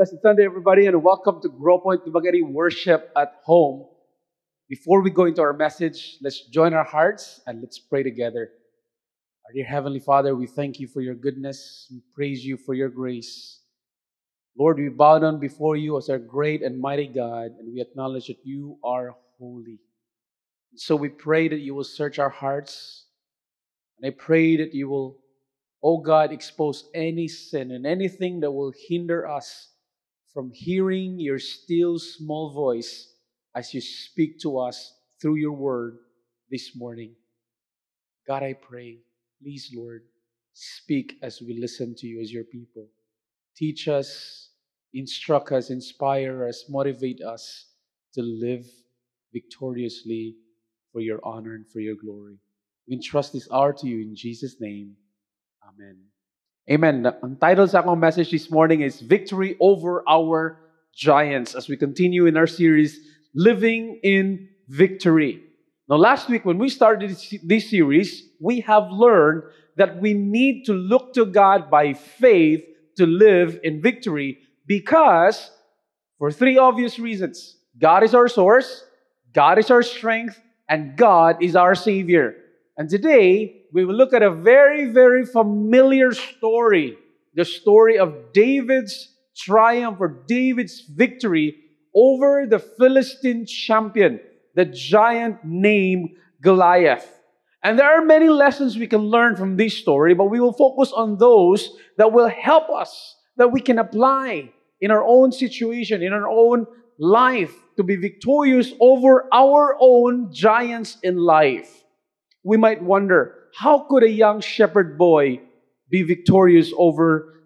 Blessed Sunday, everybody, and welcome to Grow Point Dumaguete Worship at Home. Before we go into our message, let's join our hearts and let's pray together. Our dear Heavenly Father, we thank you for your goodness. We praise you for your grace. Lord, we bow down before you as our great and mighty God, and we acknowledge that you are holy. So we pray that you will search our hearts, and I pray that you will, oh God, expose any sin and anything that will hinder us from hearing your still small voice as you speak to us through your word this morning. God, I pray, please, Lord, speak as we listen to you as your people. Teach us, instruct us, inspire us, motivate us to live victoriously for your honor and for your glory. We entrust this hour to you in Jesus' name. Amen. Amen. Ang title sa akong message this morning is Victory Over Our Giants as we continue in our series, Living in Victory. Now, last week when we started this series, we have learned that we need to look to God by faith to live in victory because, for three obvious reasons God is our source, God is our strength, and God is our Savior. And today, we will look at a very, very familiar story the story of David's triumph or David's victory over the Philistine champion, the giant named Goliath. And there are many lessons we can learn from this story, but we will focus on those that will help us, that we can apply in our own situation, in our own life, to be victorious over our own giants in life we might wonder how could a young shepherd boy be victorious over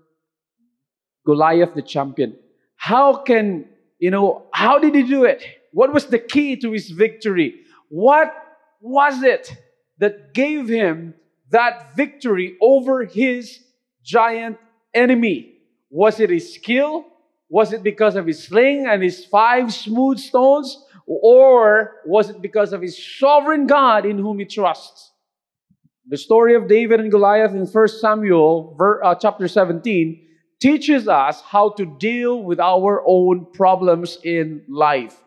Goliath the champion? How can, you know, how did he do it? What was the key to his victory? What was it that gave him that victory over his giant enemy? Was it his skill? Was it because of his sling and his five smooth stones? Or was it because of his sovereign God in whom he trusts? The story of David and Goliath in 1 Samuel uh, chapter 17 teaches us how to deal with our own problems in life.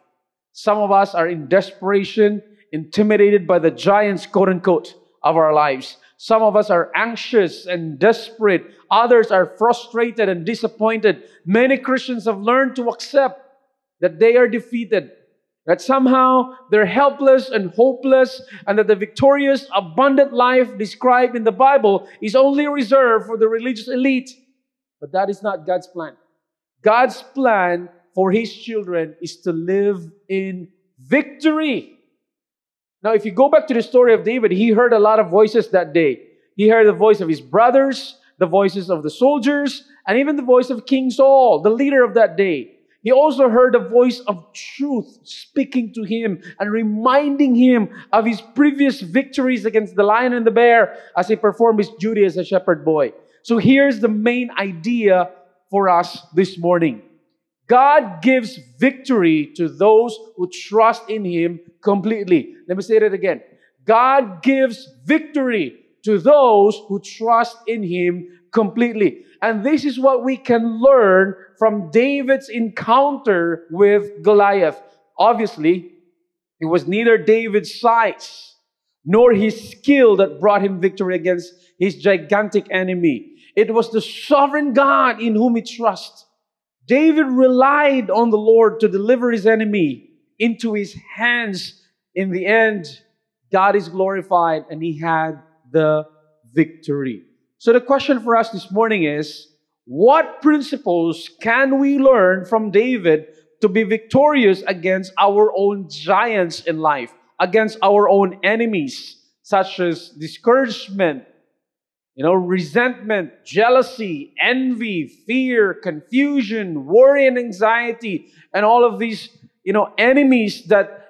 Some of us are in desperation, intimidated by the giants, quote unquote, of our lives. Some of us are anxious and desperate. Others are frustrated and disappointed. Many Christians have learned to accept that they are defeated that somehow they're helpless and hopeless, and that the victorious, abundant life described in the Bible is only reserved for the religious elite. But that is not God's plan. God's plan for His children is to live in victory. Now, if you go back to the story of David, he heard a lot of voices that day. He heard the voice of his brothers, the voices of the soldiers, and even the voice of King Saul, the leader of that day. He also heard a voice of truth speaking to him and reminding him of his previous victories against the lion and the bear as he performed his duty as a shepherd boy. So here's the main idea for us this morning God gives victory to those who trust in him completely. Let me say that again. God gives victory to those who trust in him completely. And this is what we can learn from David's encounter with Goliath. Obviously, it was neither David's size nor his skill that brought him victory against his gigantic enemy. It was the sovereign God in whom he trusts. David relied on the Lord to deliver his enemy into his hands. In the end, God is glorified and he had the victory. So the question for us this morning is what principles can we learn from David to be victorious against our own giants in life, against our own enemies, such as discouragement, you know, resentment, jealousy, envy, fear, confusion, worry, and anxiety, and all of these, you know, enemies that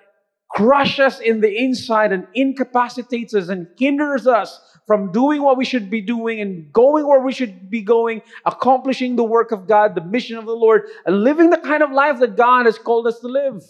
crush us in the inside and incapacitates us and hinders us from doing what we should be doing and going where we should be going, accomplishing the work of God, the mission of the Lord, and living the kind of life that God has called us to live.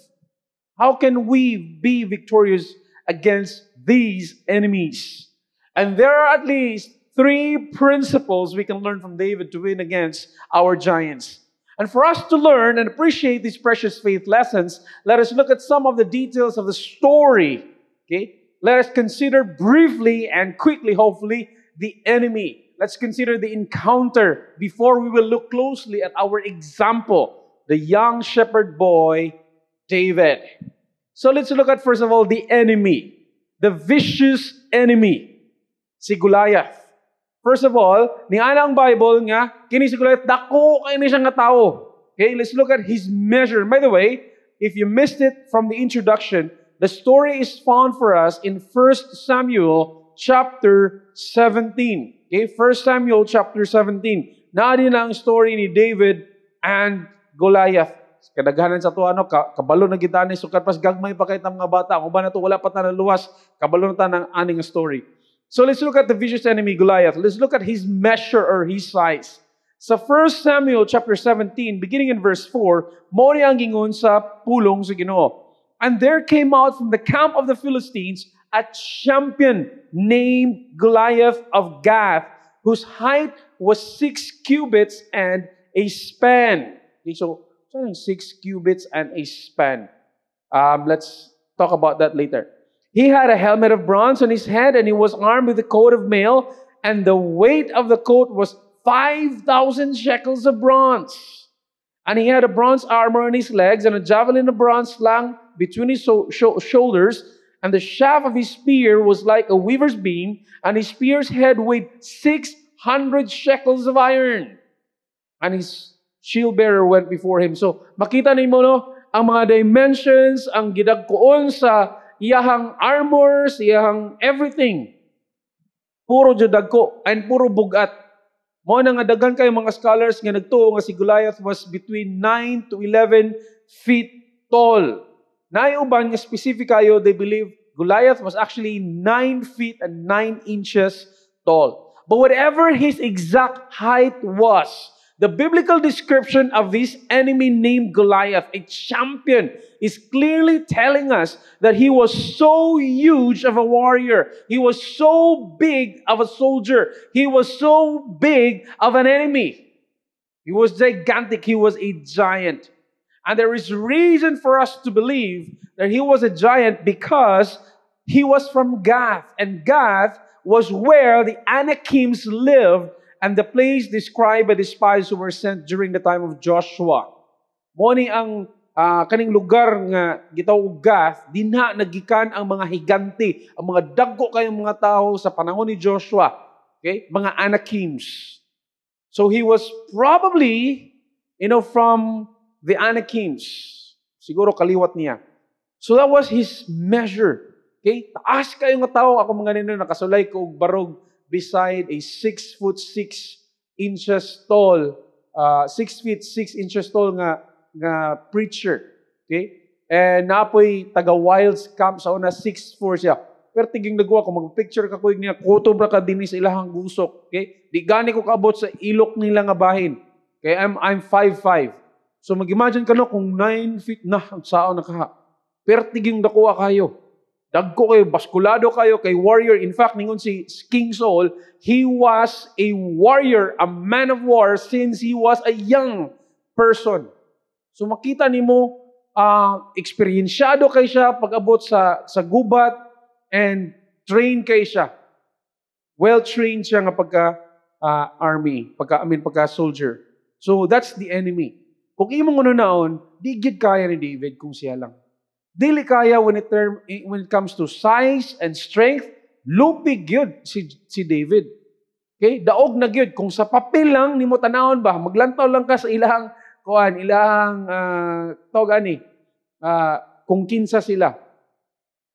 How can we be victorious against these enemies? And there are at least three principles we can learn from David to win against our giants. And for us to learn and appreciate these precious faith lessons, let us look at some of the details of the story. Okay? Let us consider briefly and quickly, hopefully, the enemy. Let's consider the encounter before we will look closely at our example, the young shepherd boy, David. So let's look at first of all the enemy, the vicious enemy, si Goliath. First of all, ni ang Bible nga, kini si Goliath, dako kay ni nga tao. Okay, let's look at his measure. By the way, if you missed it from the introduction, the story is found for us in 1 Samuel chapter 17. Okay, 1 Samuel chapter 17. Naadi na ang story ni David and Goliath. Kadaghanan sa to ano, kabalo na kita ni sukat pas gagmay pa kay mga bata. Kung ba na to wala pa ta luwas, kabalo na ng aning story. So let's look at the vicious enemy Goliath. Let's look at his measure or his size. Sa 1 Samuel chapter 17, beginning in verse 4, mo ang gingon sa pulong sa Ginoo. And there came out from the camp of the Philistines a champion named Goliath of Gath, whose height was six cubits and a span. Okay, so, six cubits and a span. Um, let's talk about that later. He had a helmet of bronze on his head, and he was armed with a coat of mail, and the weight of the coat was 5,000 shekels of bronze. And he had a bronze armor on his legs, and a javelin of bronze slung between his so- sh- shoulders, and the shaft of his spear was like a weaver's beam, and his spear's head weighed 600 shekels of iron. And his shield bearer went before him. So, makita mo no, ang mga dimensions, ang gidagkoon sa iyahang armors, iyahang everything. Puro judagko and puro bugat. Mo na nga daghan kay mga scholars nga nagtuo nga si Goliath was between 9 to 11 feet tall. Naiuban nga specific kayo, they believe Goliath was actually 9 feet and 9 inches tall. But whatever his exact height was, The biblical description of this enemy named Goliath, a champion, is clearly telling us that he was so huge of a warrior. He was so big of a soldier. He was so big of an enemy. He was gigantic. He was a giant. And there is reason for us to believe that he was a giant because he was from Gath. And Gath was where the Anakims lived and the place described by the spies who were sent during the time of Joshua. Mo ang uh, kaning lugar nga gitawag Gath, dinha nagikan ang mga higante, ang mga dagko kayong mga tao sa panahon ni Joshua. Okay? Mga Anakims. So he was probably, you know, from the Anakims. Siguro kaliwat niya. So that was his measure. Okay? Taas kayo nga tao, ako mga nino, nakasulay ko barog beside a six foot six inches tall, uh, six feet six inches tall nga nga preacher. Okay? And napoy taga Wilds Camp sa una six four siya. Pero tiging nagawa ko mag-picture ka ko niya kutob ra ka dinhi sa ilahang gusok. Okay? Di gani ko kaabot sa ilok nila nga bahin. Okay? I'm I'm 5'5". So mag-imagine ka no kung 9 feet na sao na ka. Pero tiging nakuha kayo. Dagko kayo, baskulado kayo kay warrior. In fact, ningon si King Saul, he was a warrior, a man of war since he was a young person. So makita nimo uh, eksperyensyado kay siya pag-abot sa sa gubat and train kay siya. Well trained siya nga pagka uh, army, pagka I mean pagka soldier. So that's the enemy. Kung imong uno naon, di gid kaya ni David kung siya lang. Dili kaya when it, term, when it comes to size and strength, lupig yun si, si David. Okay? Daog na gyud kung sa papel lang nimo tanawon ba, maglantaw lang ka sa ilahang kuan, ilahang uh, tawag ani, uh, kung kinsa sila.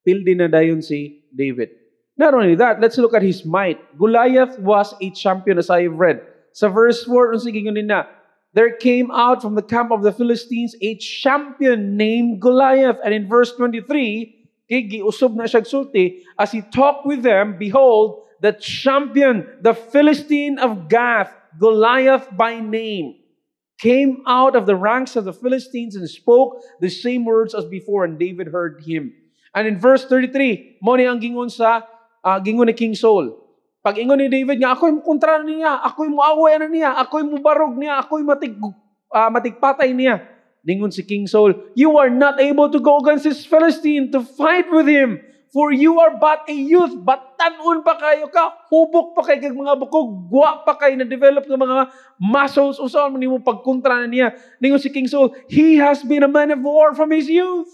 Pildi na dayon si David. Not only that, let's look at his might. Goliath was a champion as I read. Sa verse 4, sige na, there came out from the camp of the Philistines a champion named Goliath. And in verse 23, giusub na siya sulti, as he talked with them, behold, the champion, the Philistine of Gath, Goliath by name, came out of the ranks of the Philistines and spoke the same words as before, and David heard him. And in verse 33, mo ni ang gingon sa uh, gingon ni King Saul, pag ingon ni David nga, ako'y kontra niya, ako'y muaway na niya, ako'y mubarog niya, ako'y matig uh, matigpatay niya. Ningon si King Saul, You are not able to go against this Philistine to fight with him. For you are but a youth, but tanon pa kayo ka, hubok pa kayo kag mga bukog, gwa pa kayo na develop ng mga muscles, usaon mo nimo pagkontra na niya. Ningon si King Saul, he has been a man of war from his youth.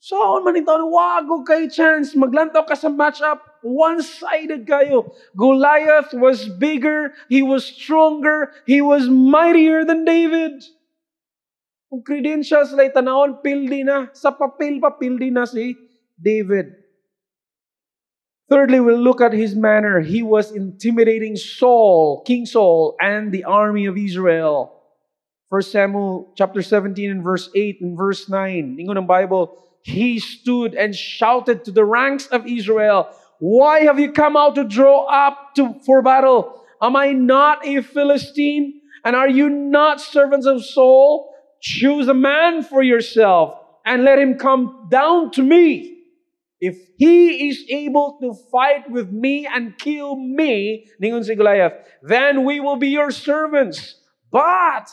So, man ito, wag kay chance. Maglantaw ka sa matchup. One-sided kayo. Goliath was bigger, he was stronger, he was mightier than David. Kung credentials lay tanawon, pildi na. Sa papel pa, na si David. Thirdly, we'll look at his manner. He was intimidating Saul, King Saul, and the army of Israel. 1 Samuel chapter 17 and verse 8 and verse 9. Ingon ng Bible, he stood and shouted to the ranks of Israel, Why have you come out to draw up to, for battle? Am I not a Philistine? And are you not servants of Saul? Choose a man for yourself and let him come down to me. If he is able to fight with me and kill me, ningon si Goliath, then we will be your servants. But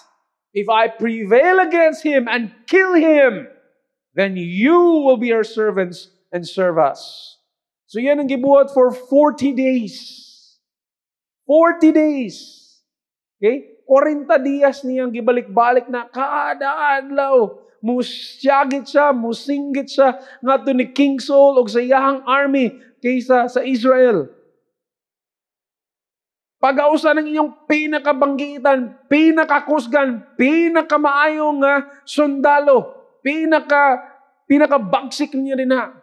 if I prevail against him and kill him, then you will be our servants and serve us. So yan ang gibuhat for 40 days. 40 days. Okay? 40 dias niyang gibalik-balik na kada adlaw. Musyagit siya, musinggit siya ngadto ni King Saul og sa iyahang army kaysa sa Israel. Pagausa ng inyong pinakabanggitan, pinakakusgan, pinakamaayong nga sundalo, pinaka pinakabagsik niya din na.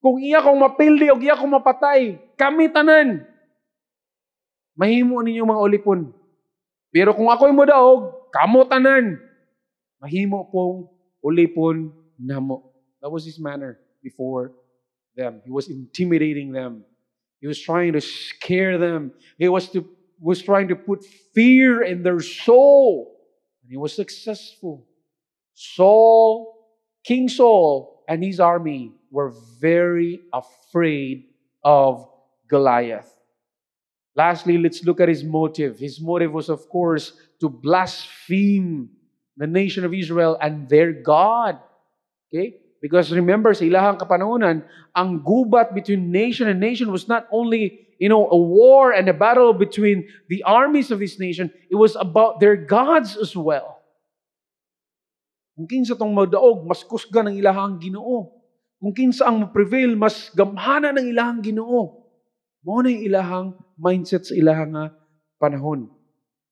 Kung iya kong mapildi o iya kong mapatay, kami tanan. Mahimo ninyo mga ulipon. Pero kung ako'y mo daog, kamo tanan. Mahimo pong ulipon namo. That was his manner before them. He was intimidating them. He was trying to scare them. He was to was trying to put fear in their soul. And he was successful. Saul, King Saul, and his army were very afraid of Goliath. Lastly, let's look at his motive. His motive was, of course, to blaspheme the nation of Israel and their God. Okay? Because remember, sa ilahang kapanahonan, ang gubat between nation and nation was not only, you know, a war and a battle between the armies of this nation, it was about their gods as well. Kung kinsa tong madaog, mas kusga ng ilahang ginoo. Kung kinsa ang prevail, mas gamhana ng ilahang ginoo. Mo na ilahang mindset sa ilahang nga panahon.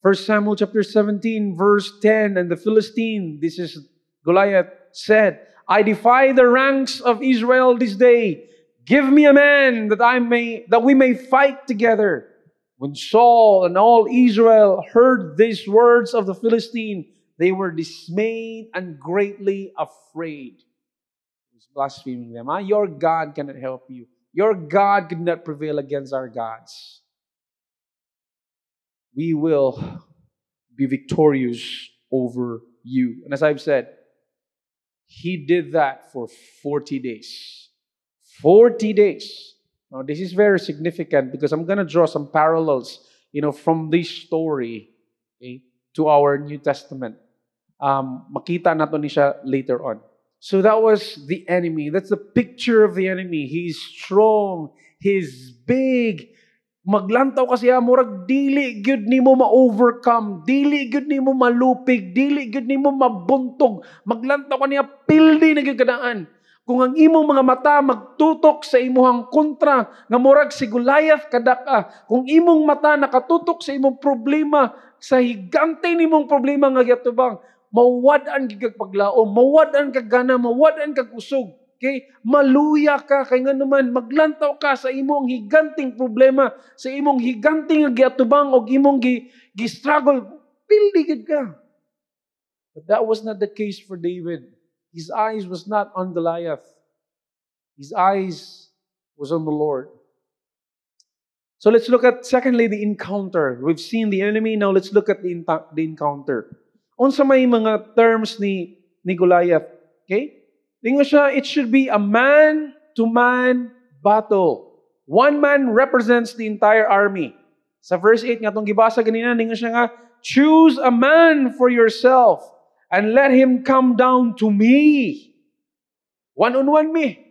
1 Samuel chapter 17 verse 10 and the Philistine this is Goliath said I defy the ranks of Israel this day give me a man that I may that we may fight together when Saul and all Israel heard these words of the Philistine they were dismayed and greatly afraid blaspheming them ah, your God cannot help you your God could not prevail against our gods we will be victorious over you. And as I've said, he did that for 40 days. 40 days. Now, this is very significant because I'm going to draw some parallels, you know, from this story okay, to our New Testament. Um, makita nato ni siya later on. So that was the enemy. That's the picture of the enemy. He's strong. He's big. Maglantaw kasi ha, murag dili gyud nimo ma-overcome, dili gyud nimo malupig, dili gyud nimo mabuntog. Maglantaw kaniya pildi na kadaan. Kung ang imong mga mata magtutok sa imuhang kontra, nga murag si Goliath kadaka, kung imong mata nakatutok sa imong problema, sa higante nimong problema nga gyatubang, mawad-an gigag paglaom, mawad-an kag gana, mawad-an kag usog. Okay? Maluya ka, kay nga naman, maglantaw ka sa imong higanting problema, sa imong higanting giatubang o imong gi, gi-struggle, pildigid ka. But that was not the case for David. His eyes was not on Goliath. His eyes was on the Lord. So let's look at, secondly, the encounter. We've seen the enemy, now let's look at the, the encounter. Unsa may mga terms ni, ni Goliath. Okay? Tingnan siya, it should be a man-to-man battle. One man represents the entire army. Sa verse 8 nga itong gibasa ganina, ningon siya nga, choose a man for yourself and let him come down to me. One-on-one me.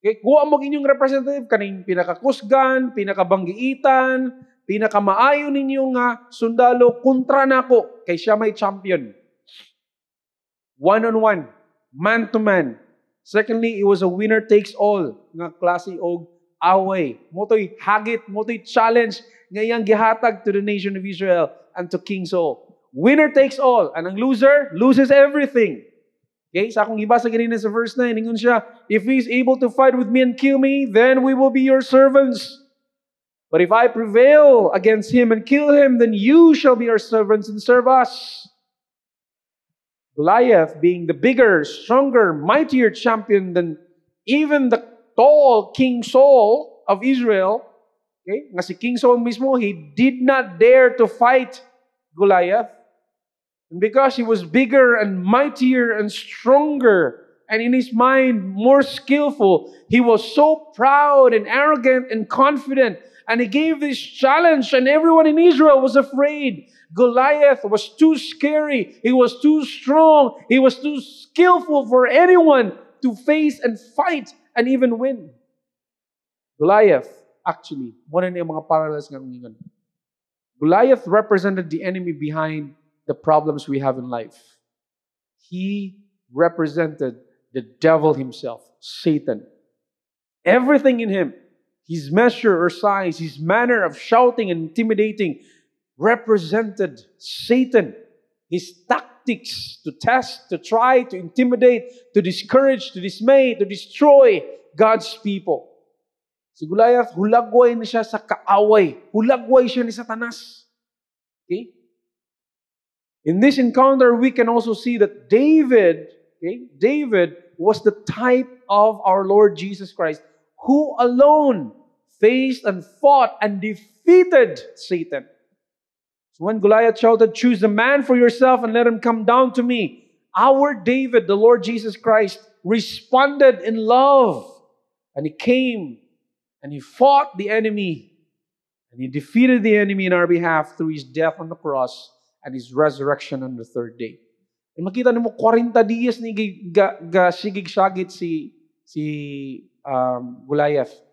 Okay, kuha mo inyong representative, kaning pinakakusgan, pinakabanggiitan, pinakamaayo ninyo nga sundalo kontra nako kay siya may champion. One-on-one, man-to-man. Secondly, it was a winner takes all nga klase og away. Motoy hagit, motoy challenge nga iyang gihatag to the nation of Israel and to King Saul. Winner takes all. And ang loser loses everything. Okay? Sa akong ibasa ganina sa verse 9, ingon siya, If he is able to fight with me and kill me, then we will be your servants. But if I prevail against him and kill him, then you shall be our servants and serve us. Goliath, being the bigger, stronger, mightier champion than even the tall King Saul of Israel, okay, nga si King Saul mismo, he did not dare to fight Goliath. And because he was bigger and mightier and stronger, and in his mind more skillful, he was so proud and arrogant and confident. And he gave this challenge, and everyone in Israel was afraid. Goliath was too scary. He was too strong. He was too skillful for anyone to face and fight and even win. Goliath, actually, one of the mga parallels. Goliath represented the enemy behind the problems we have in life. He represented the devil himself, Satan. Everything in him, his measure or size, his manner of shouting and intimidating, represented Satan. His tactics to test, to try, to intimidate, to discourage, to dismay, to destroy God's people. Si Goliath, hulagway na siya sa kaaway. Hulagway siya ni Satanas. Okay? In this encounter, we can also see that David, okay, David was the type of our Lord Jesus Christ, who alone faced and fought and defeated Satan. So when Goliath shouted, Choose a man for yourself and let him come down to me, our David, the Lord Jesus Christ, responded in love. And he came and he fought the enemy and he defeated the enemy in our behalf through his death on the cross and his resurrection on the third day. E makita nimo 40 dias ni ga, ga sigig-sagit si si um, Goliath.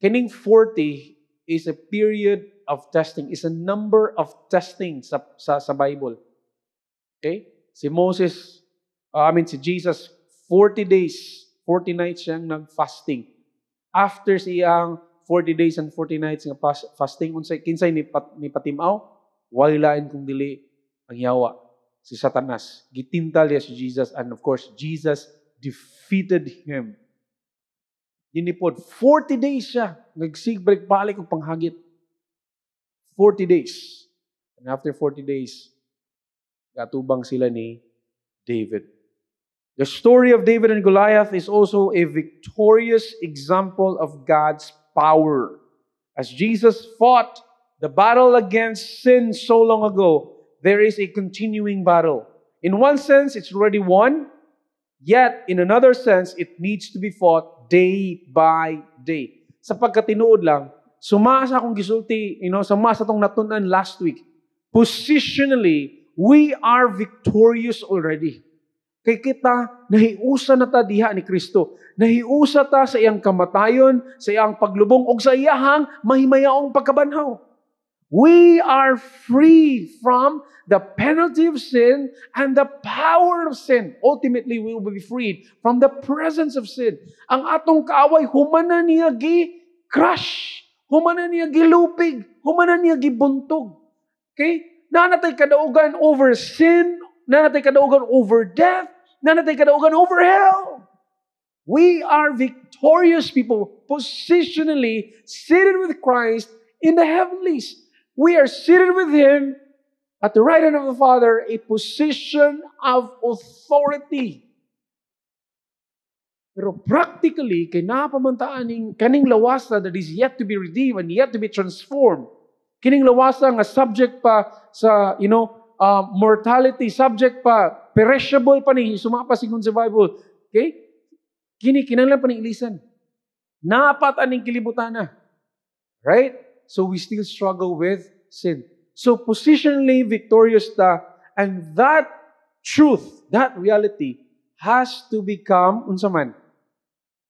Kining 40 is a period of testing, is a number of testing sa, sa, sa Bible. Okay? Si Moses, uh, I mean si Jesus, 40 days, 40 nights siyang nag-fasting. After siyang 40 days and 40 nights nga fasting, unsay kinsay ni, pat, ni patimaw, wailain kung dili ang yawa si Satanas. Gitintal niya si Jesus and of course, Jesus defeated him. Dinipod, 40 days siya. Nagsigbalik balik ang panghagit. 40 days. And after 40 days, katubang sila ni David. The story of David and Goliath is also a victorious example of God's power. As Jesus fought the battle against sin so long ago, there is a continuing battle. In one sense, it's already won, yet in another sense, it needs to be fought day by day. Sapagkat tinuod lang, sumasa akong gisulti, you know, sumasa tong natunan last week. Positionally, we are victorious already. Kay kita, nahiusa na ta diha ni Kristo. Nahiusa ta sa iyang kamatayon, sa iyang paglubong, o sa iyahang mahimayaong pagkabanhaw. We are free from the penalty of sin and the power of sin. Ultimately, we will be freed from the presence of sin. Ang atong kaaway, humana niya gi-crush. Humana niya gilupig. Humana niya gibuntog. Okay? Nanatay kadaugan over sin. Nanatay kadaugan over death. Nanatay kadaugan over hell. We are victorious people, positionally seated with Christ in the heavenlies. We are seated with Him at the right hand of the Father, a position of authority. Pero practically, kay napamantaan ning kaning lawasa that is yet to be redeemed and yet to be transformed. Kining lawasa nga subject pa sa, you know, uh, mortality, subject pa, perishable pa ni, sumapa sigun sa Bible. Okay? Kini, kinanglan pa ni ilisan. Napat aning kilibutan na. Right? So we still struggle with sin. So positionally victorious ta, and that truth, that reality, has to become, unsa man,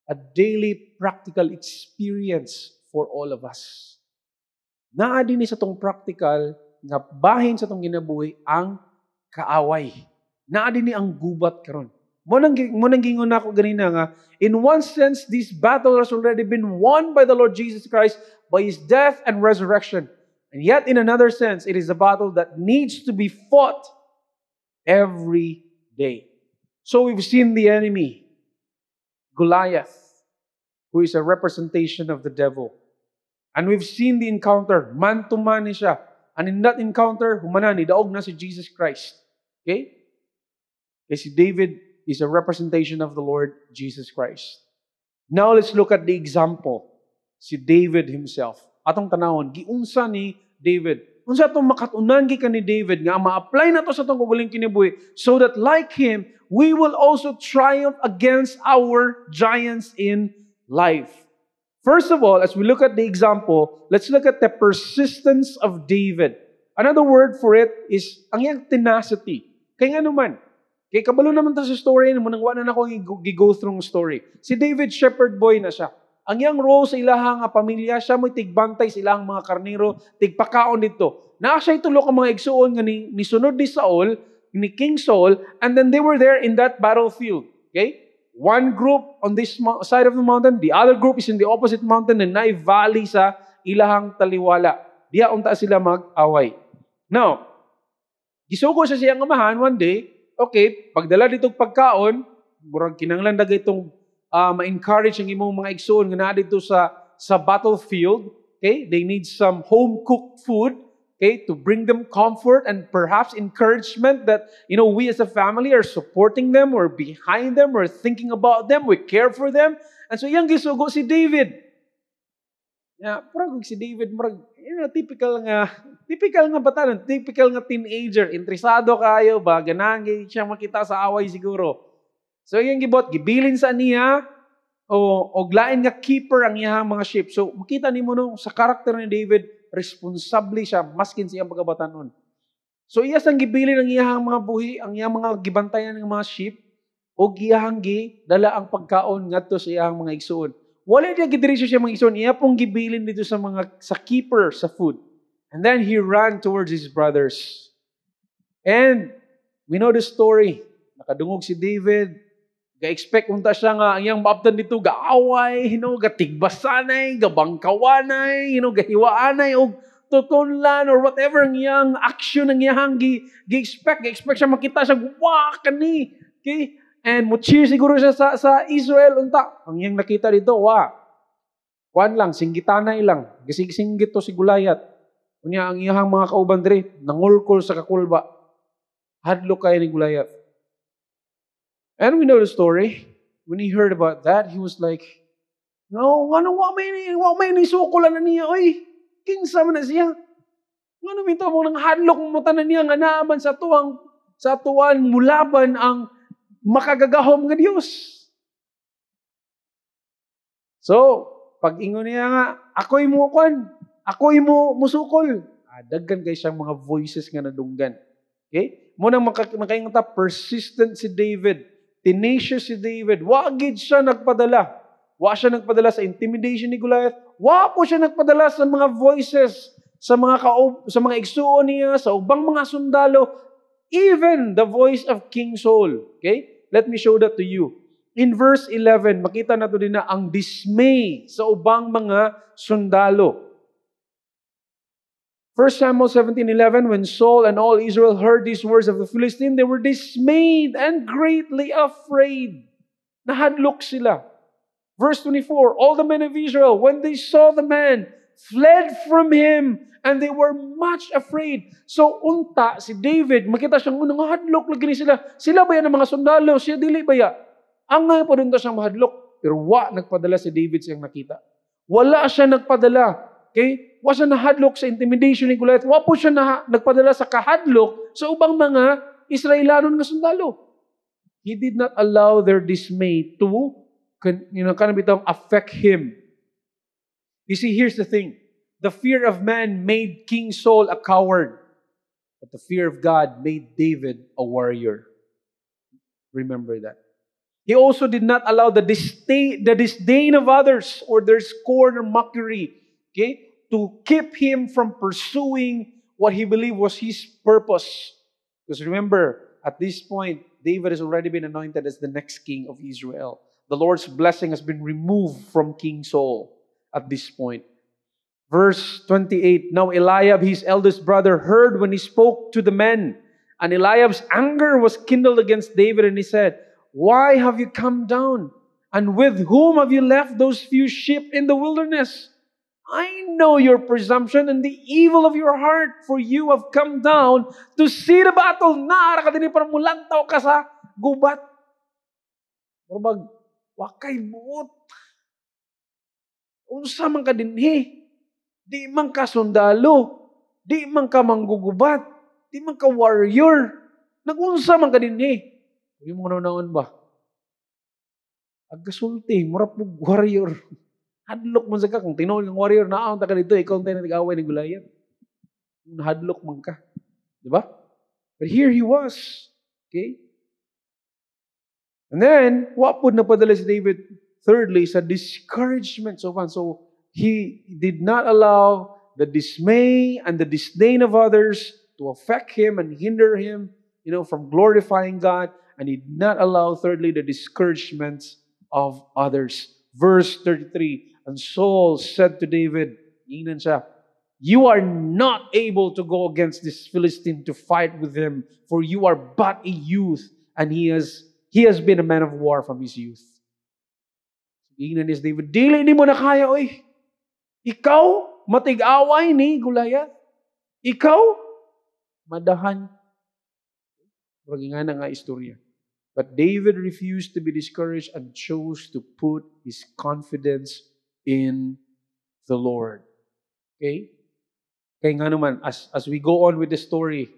a daily practical experience for all of us. Naa din sa tong practical nga bahin sa tong ginabuhi ang kaaway. Naa din ang gubat karon. Mo nang mo nang gingon ako ganina nga in one sense this battle has already been won by the Lord Jesus Christ by his death and resurrection. And yet in another sense it is a battle that needs to be fought every day. So we've seen the enemy Goliath who is a representation of the devil. And we've seen the encounter, man to man siya. And in that encounter, humana ni daog na si Jesus Christ. Okay? Kasi David is a representation of the Lord Jesus Christ. Now let's look at the example. Si David himself. Atong tanawon, giunsa ni David. Unsa atong makatunan gi ni David nga ma-apply na to sa atong kuguling kinibuhi so that like him, we will also triumph against our giants in life. First of all, as we look at the example, let's look at the persistence of David. Another word for it is ang iyang tenacity. Kaya nga naman, kay kabalo naman ta sa story, mo nang wala na ako gi-go through story. Si David, shepherd boy na siya. Ang iyang role sa ilahang pamilya, siya mo tigbantay sa ilahang mga karnero, tigpakaon dito. Naa siya itulok ang mga igsuon nga ni, ni sunod ni Saul, ni King Saul, and then they were there in that battlefield. Okay? One group on this side of the mountain, the other group is in the opposite mountain and nai valley sa ilahang taliwala. Diya unta sila mag-away. Now, gisugo sa siyang amahan one day, okay, pagdala dito pagkaon, murag kinanglan dagay itong uh, ma-encourage ang imong mga igsoon nga naa dito sa sa battlefield, okay? They need some home cooked food okay, to bring them comfort and perhaps encouragement that, you know, we as a family are supporting them, or behind them, or thinking about them, we care for them. And so, yang gisugo si David. Yeah, parang si David, parang, you know, typical nga, typical nga batanon, typical nga teenager, interesado kayo ba, ganahan siya makita sa away siguro. So, yung gibot, gibilin sa niya, o, o lain nga keeper ang iyang mga sheep. So, makita ni mo no, sa karakter ni David, responsable siya maskin siyang pagabatanon. So iya sang gibili ng iyang mga buhi, ang iyang mga gibantayan ng mga sheep, o iyang gi dala ang pagkaon ngadto sa iyang mga igsoon. Wala dia gidiretso siya mga igsoon, iya pong gibilin dito sa mga sa keeper sa food. And then he ran towards his brothers. And we know the story. Nakadungog si David, Ga-expect unta siya nga ang maabtan dito gaaway, you know, gatigbasanay, gabangkawanay, you know, gahiwaanay og tutunlan or whatever ang iyang action ang iyang gi, gi-expect. Gi-expect siya makita siya, wah, kani. Okay? And mo cheer siguro siya sa, sa Israel unta. Ang iyang nakita dito, wah. Kuan lang, singgitanay lang. Gisig-singgit to si Gulayat. Unya ang iyang mga kauban diri, nangulkol sa kakulba. Hadlo kay ni Gulayat. And we know the story. When he heard about that, he was like, No, ano wa may ni wa may ni sukulan na niya oy. Kinsa man na siya. Ngano minto mo nang hadlok mo tanan niya nga naaman sa tuwang sa tuwan mulaban ang makagagahom nga Dios. So, pag ingon niya nga, ako'y mo kwan, ako'y mo musukol. Ah, daggan kay siyang mga voices nga nadunggan. Okay? Mo nang makakingata persistent si David Tenacious si David. Wagid siya nagpadala. Wa siya nagpadala sa intimidation ni Goliath. Wa po siya nagpadala sa mga voices, sa mga kaob, sa mga igsuon niya, sa ubang mga sundalo, even the voice of King Saul. Okay? Let me show that to you. In verse 11, makita nato din na ang dismay sa ubang mga sundalo. 1 Samuel 17:11 when Saul and all Israel heard these words of the Philistine they were dismayed and greatly afraid. Nahadlok sila. Verse 24 all the men of Israel when they saw the man fled from him and they were much afraid. So unta si David makita siyang unang hadlok lagi ni sila. Sila ba yan ang mga sundalo? Siya dili ba ya? Ang nga pa doon siyang mahadlok. Pero wa nagpadala si David siyang nakita. Wala siya nagpadala. Okay? wa siya nahadlok sa intimidation ni Goliath. Wa po siya na, nagpadala sa kahadlok sa ubang mga Israelanon nga sundalo. He did not allow their dismay to, you know, kind of affect him. You see, here's the thing. the fear of man made King Saul a coward, but the fear of God made David a warrior. Remember that. He also did not allow the disdain, the disdain of others or their scorn or mockery okay, to keep him from pursuing what he believed was his purpose. Because remember, at this point, David has already been anointed as the next king of Israel. The Lord's blessing has been removed from King Saul at this point. Verse 28 Now Eliab, his eldest brother, heard when he spoke to the men. And Eliab's anger was kindled against David, and he said, Why have you come down? And with whom have you left those few sheep in the wilderness? I know your presumption and the evil of your heart, for you have come down to see the battle. Naara ka din para mulantaw ka sa gubat. Murag, wakay buot. Unsa man ka dinhi? Di man ka sundalo. Di man ka manggugubat. Di man ka warrior. Nagunsa man ka dinhi. Hindi mo naon ba? Agkasulti, murap mo warrior. Hadlok man sa. Kung tinuod ng warrior na ang taka dito, ikaw ang tayo nag-away ng gulayan. Hadlok man ka. Di ba? But here he was. Okay? And then, what po napadala si David? Thirdly, sa discouragement. So, so he did not allow the dismay and the disdain of others to affect him and hinder him, you know, from glorifying God. And he did not allow, thirdly, the discouragements of others. Verse 33, And Saul said to David, You are not able to go against this Philistine to fight with him, for you are but a youth, and he has he has been a man of war from his youth. Inan is David, Dili ni mo na kaya, oy. Ikaw, matig-away ni Gulayat. Ikaw, madahan. Huwag nga na nga istorya. But David refused to be discouraged and chose to put his confidence in the Lord. Okay? Kaya nga naman, as, as we go on with the story,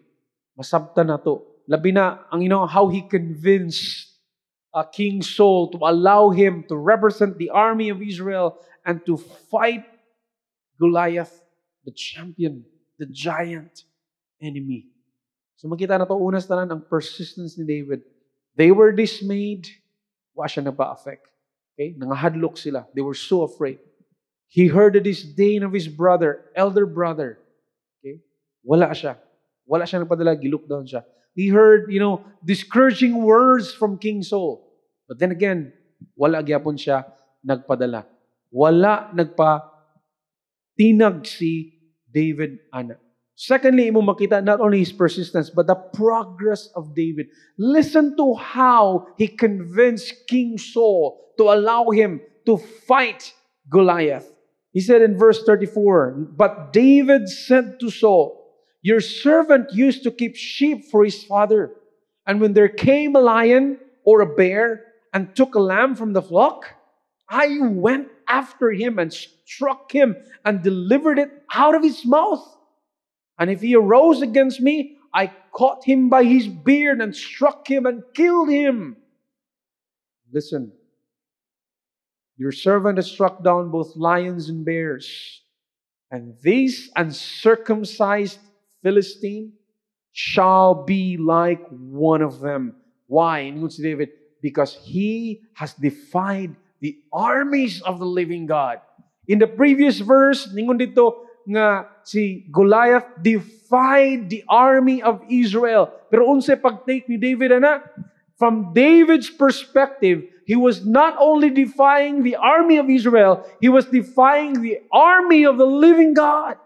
masabta na to. Labi na, ang you know, how he convinced uh, King Saul to allow him to represent the army of Israel and to fight Goliath, the champion, the giant enemy. So makita na to unas tanan ang persistence ni David. They were dismayed, wa siya nagpa-affect. Okay? Nangahadlok sila. They were so afraid. He heard the disdain of his brother, elder brother. Okay? Wala siya. Wala siya nagpadala, gilook down siya. He heard, you know, discouraging words from King Saul. But then again, wala gyapon siya nagpadala. Wala nagpa tinag si David ana. Secondly, imo makita not only his persistence, but the progress of David. Listen to how he convinced King Saul to allow him to fight Goliath. He said in verse 34, But David said to Saul, Your servant used to keep sheep for his father. And when there came a lion or a bear and took a lamb from the flock, I went after him and struck him and delivered it out of his mouth. And if he arose against me, I caught him by his beard and struck him and killed him. Listen, your servant has struck down both lions and bears, and this uncircumcised Philistine shall be like one of them. Why? Ingon si David, because he has defied the armies of the living God. In the previous verse, ningon dito nga si Goliath defied the army of Israel. Pero unsa pag-take ni David ana? From David's perspective, he was not only defying the army of Israel, he was defying the army of the living God.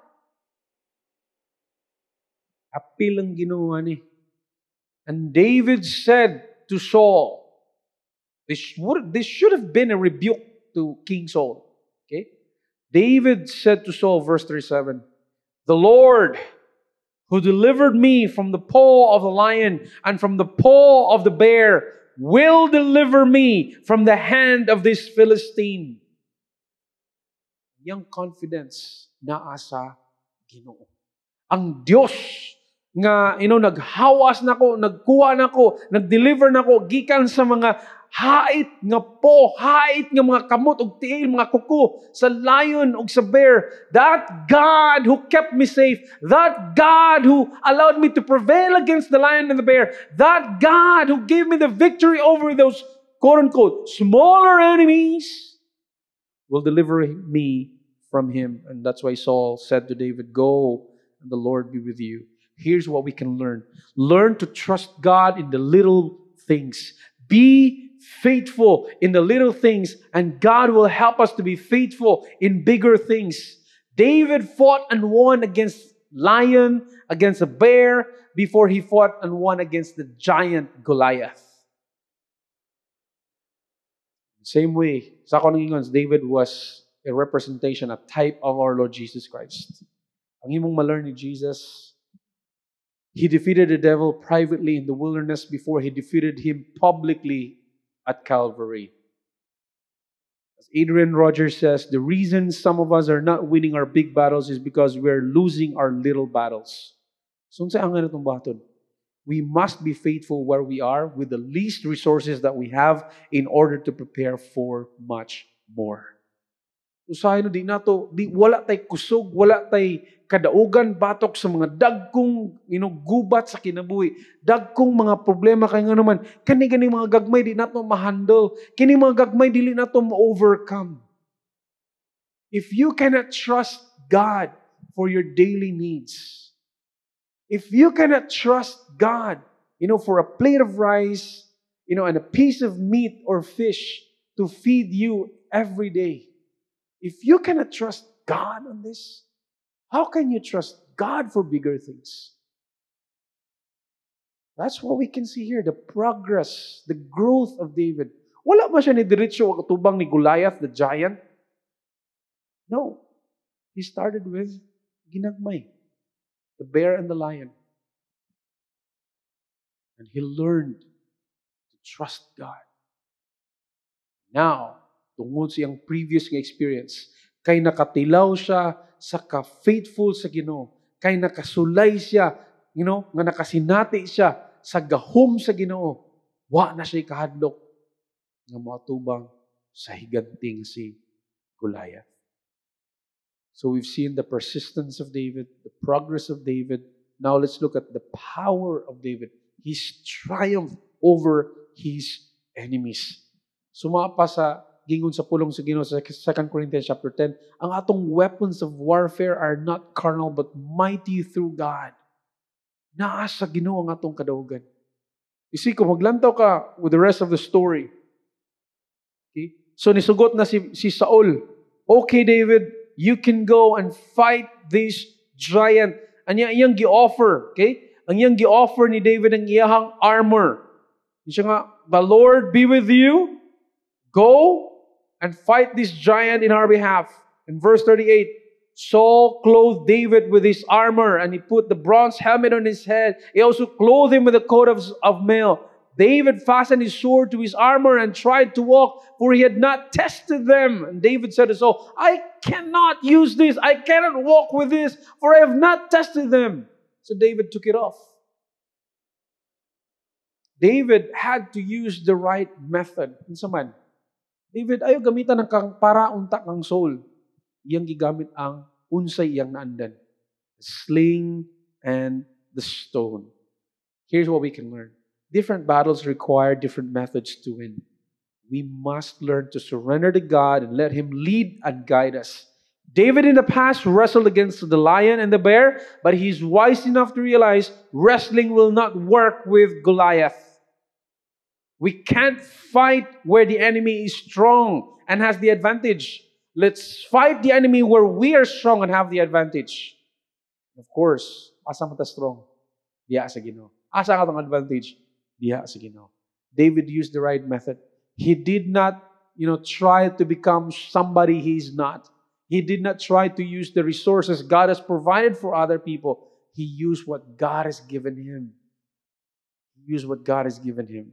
Apil ang ginawa ni. And David said to Saul, this would, this should have been a rebuke to King Saul. David said to Saul, verse 37, The Lord who delivered me from the paw of the lion and from the paw of the bear will deliver me from the hand of this Philistine. Yung confidence na asa Ginoo. Ang Diyos nga you know naghawas nako, nagkuha nako, nagdeliver nako gikan sa mga hait nga po, hait nga mga kamot ug tiil, mga kuko sa lion ug sa bear. That God who kept me safe, that God who allowed me to prevail against the lion and the bear, that God who gave me the victory over those quote unquote smaller enemies will deliver me from him. And that's why Saul said to David, Go and the Lord be with you. Here's what we can learn learn to trust God in the little things. Be faithful in the little things, and God will help us to be faithful in bigger things. David fought and won against lion, against a bear, before he fought and won against the giant Goliath. Same way, sa David was a representation, a type of our Lord Jesus Christ. Ang imong ma-learn ni Jesus, He defeated the devil privately in the wilderness before he defeated him publicly at Calvary. As Adrian Rogers says, the reason some of us are not winning our big battles is because we're losing our little battles. So? We must be faithful where we are with the least resources that we have in order to prepare for much more. Usahay no, di nato, di, wala tay kusog, wala tay kadaugan batok sa mga dagkong you know, gubat sa kinabuhi. Dagkong mga problema kay nga naman, kani gani mga gagmay di nato ma-handle. Kini mga gagmay dili nato ma-overcome. If you cannot trust God for your daily needs, if you cannot trust God, you know, for a plate of rice, you know, and a piece of meat or fish to feed you every day, If you cannot trust God on this, how can you trust God for bigger things? That's what we can see here, the progress, the growth of David. Wala ba siya ni diretso katubang ni Goliath, the giant? No. He started with ginagmay, the bear and the lion. And he learned to trust God. Now, tungod sa iyang previous nga experience, kay nakatilaw siya sa ka-faithful sa Ginoo, kay nakasulay siya, you know, nga nakasinati siya sa gahom sa Ginoo, wa na siya kahadlok nga moatubang sa higanting si Goliath. So we've seen the persistence of David, the progress of David. Now let's look at the power of David. His triumph over his enemies. Sumapa sa gingon sa pulong sa Ginoo sa 2 Corinthians chapter 10, ang atong weapons of warfare are not carnal but mighty through God. Naa sa Ginoo ang atong kadaugan. See, kung maglantaw ka with the rest of the story, okay? So nisugot na si, si Saul, okay David, you can go and fight this giant. Anya iyang gi-offer, okay? Ang iyang gi-offer ni David ang iyahang armor. Siya nga, the Lord be with you. Go and fight this giant in our behalf. In verse 38, Saul clothed David with his armor and he put the bronze helmet on his head. He also clothed him with a coat of, of mail. David fastened his sword to his armor and tried to walk, for he had not tested them. And David said to Saul, I cannot use this. I cannot walk with this, for I have not tested them. So David took it off. David had to use the right method. man, David, ayaw gamitan ng kang para unta kang Saul. Iyang gigamit ang unsay iyang naandan. Sling and the stone. Here's what we can learn. Different battles require different methods to win. We must learn to surrender to God and let Him lead and guide us. David in the past wrestled against the lion and the bear, but he's wise enough to realize wrestling will not work with Goliath. We can't fight where the enemy is strong and has the advantage. Let's fight the enemy where we are strong and have the advantage. Of course, asa mata strong? Diya sa Ginoo. Asa ka advantage? Diya sa Ginoo. David used the right method. He did not, you know, try to become somebody he's not. He did not try to use the resources God has provided for other people. He used what God has given him. He used what God has given him.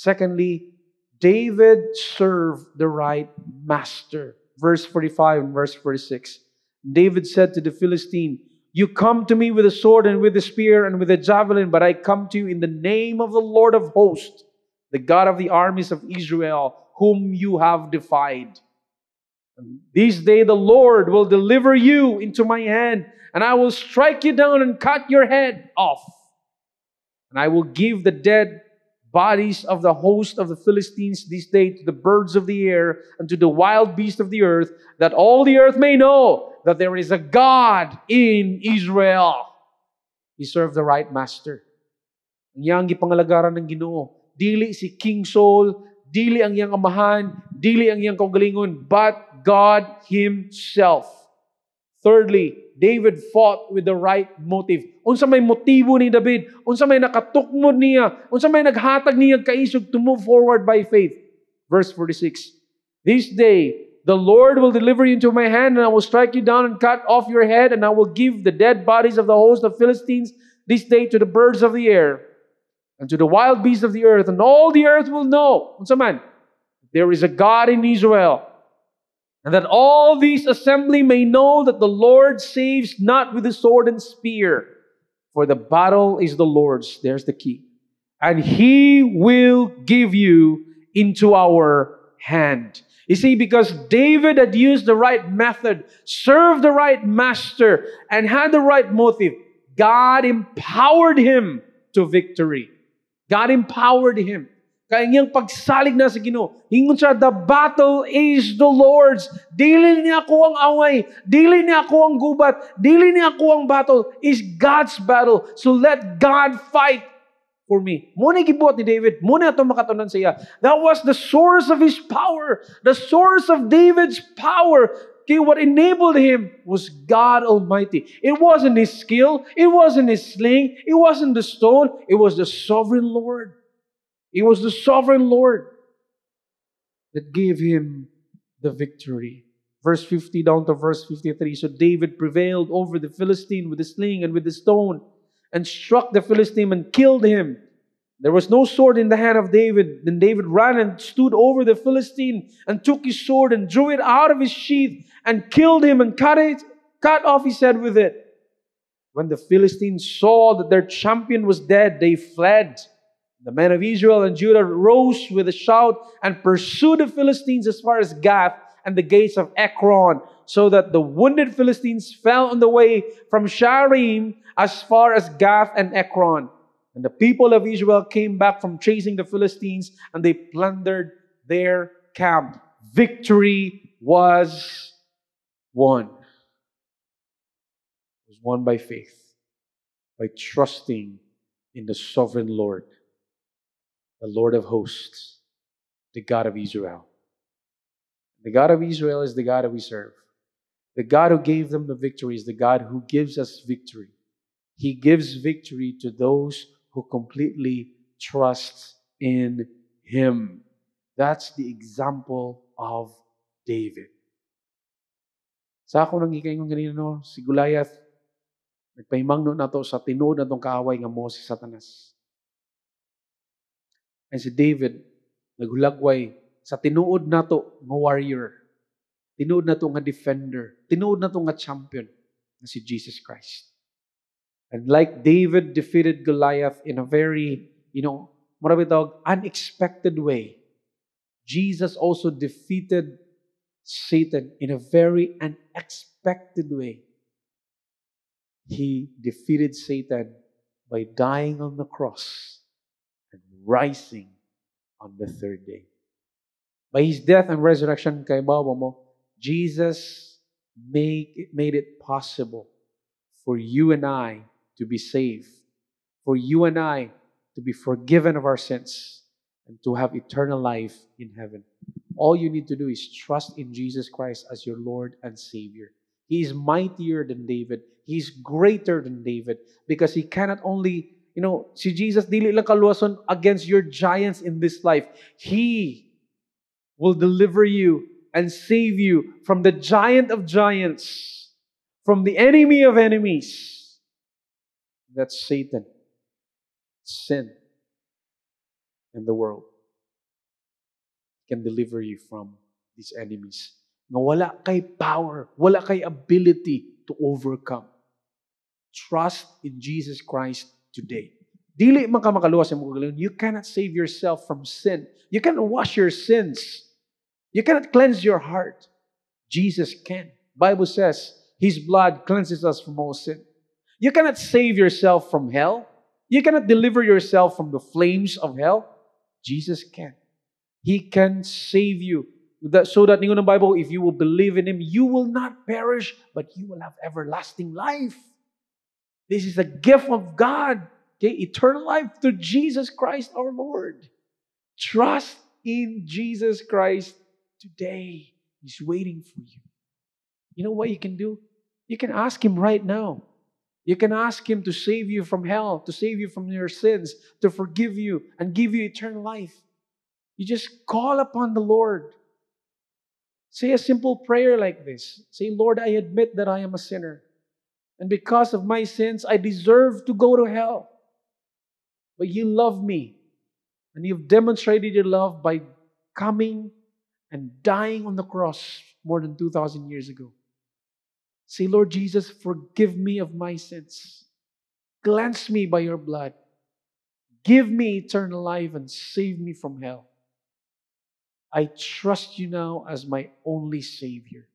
Secondly, David served the right master. Verse 45 and verse 46. David said to the Philistine, You come to me with a sword and with a spear and with a javelin, but I come to you in the name of the Lord of hosts, the God of the armies of Israel, whom you have defied. This day the Lord will deliver you into my hand, and I will strike you down and cut your head off. And I will give the dead bodies of the host of the Philistines this day to the birds of the air and to the wild beasts of the earth, that all the earth may know that there is a God in Israel. He served the right master. Ang iyang gipangalagaran ng Ginoo, dili si King Saul, dili ang iyang amahan, dili ang iyang kaugalingon, but God Himself. Thirdly, David fought with the right motive. Unsa may motibo ni David, unsa may nakatukmod niya, unsa may naghatag niya kaisog to move forward by faith. Verse 46. This day the Lord will deliver you into my hand, and I will strike you down and cut off your head, and I will give the dead bodies of the host of Philistines this day to the birds of the air and to the wild beasts of the earth, and all the earth will know, unsa man, there is a God in Israel. And that all these assembly may know that the Lord saves not with the sword and spear, for the battle is the Lord's. There's the key. And he will give you into our hand. You see, because David had used the right method, served the right master, and had the right motive, God empowered him to victory. God empowered him. Kaya niyang pagsalig na sa Ginoo. Hingon siya, the battle is the Lord's. Dili niya ako ang away. Dili niya ako ang gubat. Dili niya ako ang battle. Is God's battle. So let God fight for me. Muna gibuhat ni David. Muna ito makatunan siya. That was the source of his power. The source of David's power. Okay, what enabled him was God Almighty. It wasn't his skill. It wasn't his sling. It wasn't the stone. It was the sovereign Lord. It was the sovereign Lord that gave him the victory. Verse 50 down to verse 53. So David prevailed over the Philistine with the sling and with the stone and struck the Philistine and killed him. There was no sword in the hand of David. Then David ran and stood over the Philistine and took his sword and drew it out of his sheath and killed him and cut it, cut off his head with it. When the Philistines saw that their champion was dead, they fled. The men of Israel and Judah rose with a shout and pursued the Philistines as far as Gath and the gates of Ekron, so that the wounded Philistines fell on the way from Shaaraim as far as Gath and Ekron. And the people of Israel came back from chasing the Philistines and they plundered their camp. Victory was won. It was won by faith, by trusting in the sovereign Lord the Lord of hosts, the God of Israel. The God of Israel is the God that we serve. The God who gave them the victory is the God who gives us victory. He gives victory to those who completely trust in Him. That's the example of David. Sa ako nang ikay ganino, no, si Goliath, nagpahimang na to sa tinood na tong kaaway nga mo si Satanas. And si David, naghulagway sa tinuod nato nga warrior. Tinuod nato nga defender. Tinuod nato nga champion na si Jesus Christ. And like David defeated Goliath in a very, you know, marami tawag, unexpected way, Jesus also defeated Satan in a very unexpected way. He defeated Satan by dying on the cross rising on the third day. By his death and resurrection, mo, Jesus made it possible for you and I to be saved, for you and I to be forgiven of our sins, and to have eternal life in heaven. All you need to do is trust in Jesus Christ as your Lord and Savior. He is mightier than David. He is greater than David because he cannot only you know, si Jesus dili lang kaluwason against your giants in this life. He will deliver you and save you from the giant of giants, from the enemy of enemies. That's Satan, sin, and the world. Can deliver you from these enemies. Na wala kay power, wala kay ability to overcome. Trust in Jesus Christ today. Dili man ka makaluwas sa You cannot save yourself from sin. You cannot wash your sins. You cannot cleanse your heart. Jesus can. Bible says his blood cleanses us from all sin. You cannot save yourself from hell. You cannot deliver yourself from the flames of hell. Jesus can. He can save you. That, so that in the Bible, if you will believe in Him, you will not perish, but you will have everlasting life. This is a gift of God. Okay, eternal life through Jesus Christ our Lord. Trust in Jesus Christ today. He's waiting for you. You know what you can do? You can ask Him right now. You can ask Him to save you from hell, to save you from your sins, to forgive you, and give you eternal life. You just call upon the Lord. Say a simple prayer like this Say, Lord, I admit that I am a sinner. And because of my sins, I deserve to go to hell. But you love me. And you've demonstrated your love by coming and dying on the cross more than 2,000 years ago. Say, Lord Jesus, forgive me of my sins. Cleanse me by your blood. Give me eternal life and save me from hell. I trust you now as my only Savior.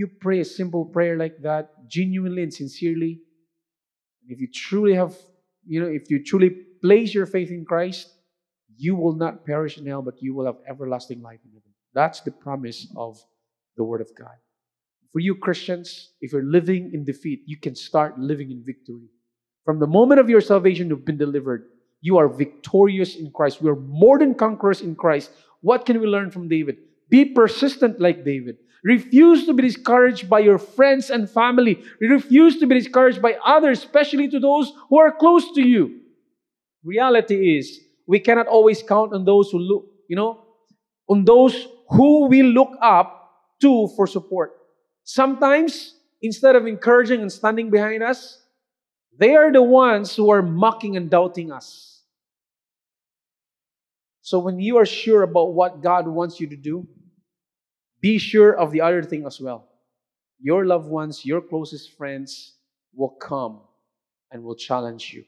You pray a simple prayer like that, genuinely and sincerely, if you truly have, you know, if you truly place your faith in Christ, you will not perish in hell, but you will have everlasting life in heaven. That's the promise of the Word of God. For you Christians, if you're living in defeat, you can start living in victory. From the moment of your salvation, you've been delivered. You are victorious in Christ. We are more than conquerors in Christ. What can we learn from David? Be persistent like David. Refuse to be discouraged by your friends and family. Refuse to be discouraged by others, especially to those who are close to you. Reality is, we cannot always count on those who look, you know, on those who we look up to for support. Sometimes, instead of encouraging and standing behind us, they are the ones who are mocking and doubting us. So when you are sure about what God wants you to do, be sure of the other thing as well. Your loved ones, your closest friends will come and will challenge you.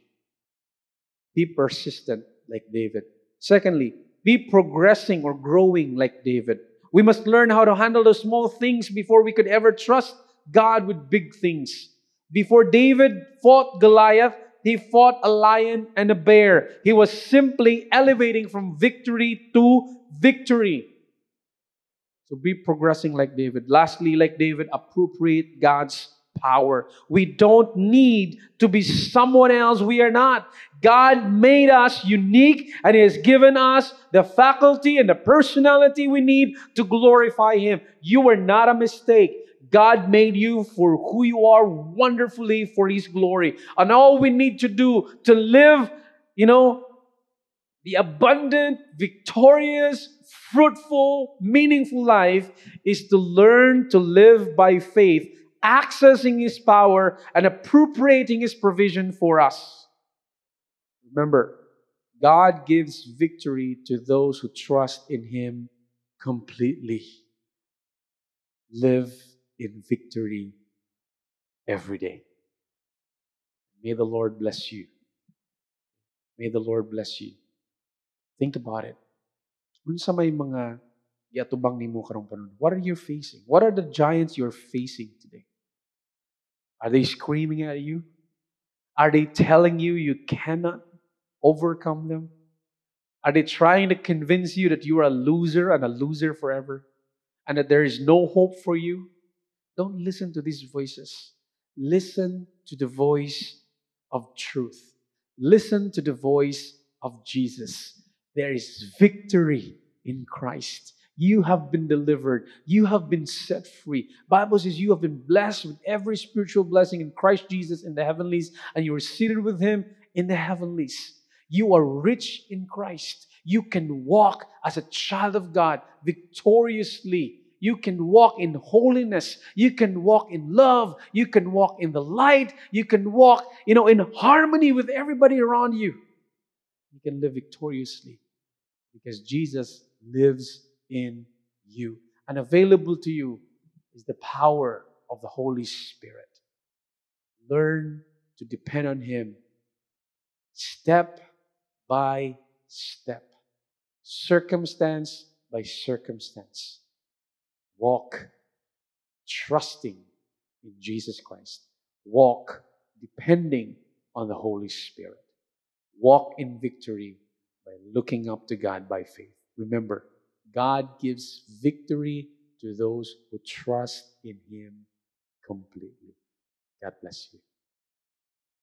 Be persistent like David. Secondly, be progressing or growing like David. We must learn how to handle the small things before we could ever trust God with big things. Before David fought Goliath, he fought a lion and a bear. He was simply elevating from victory to victory. So be progressing like David. Lastly, like David, appropriate God's power. We don't need to be someone else we are not. God made us unique and He has given us the faculty and the personality we need to glorify Him. You are not a mistake. God made you for who you are wonderfully for His glory. And all we need to do to live, you know, the abundant, victorious, fruitful, meaningful life is to learn to live by faith, accessing His power and appropriating His provision for us. Remember, God gives victory to those who trust in Him completely. Live in victory every day. May the Lord bless you. May the Lord bless you. Think about it. What are you facing? What are the giants you're facing today? Are they screaming at you? Are they telling you you cannot overcome them? Are they trying to convince you that you are a loser and a loser forever? And that there is no hope for you? Don't listen to these voices. Listen to the voice of truth. Listen to the voice of Jesus. There is victory in Christ. You have been delivered. You have been set free. Bible says you have been blessed with every spiritual blessing in Christ Jesus in the heavenlies, and you are seated with him in the heavenlies. You are rich in Christ. You can walk as a child of God victoriously you can walk in holiness. You can walk in love. You can walk in the light. You can walk, you know, in harmony with everybody around you. You can live victoriously because Jesus lives in you. And available to you is the power of the Holy Spirit. learn to depend on Him step by step, circumstance by circumstance. Walk trusting in Jesus Christ. Walk depending on the Holy Spirit. Walk in victory by looking up to God by faith. Remember, God gives victory to those who trust in Him completely. God bless you.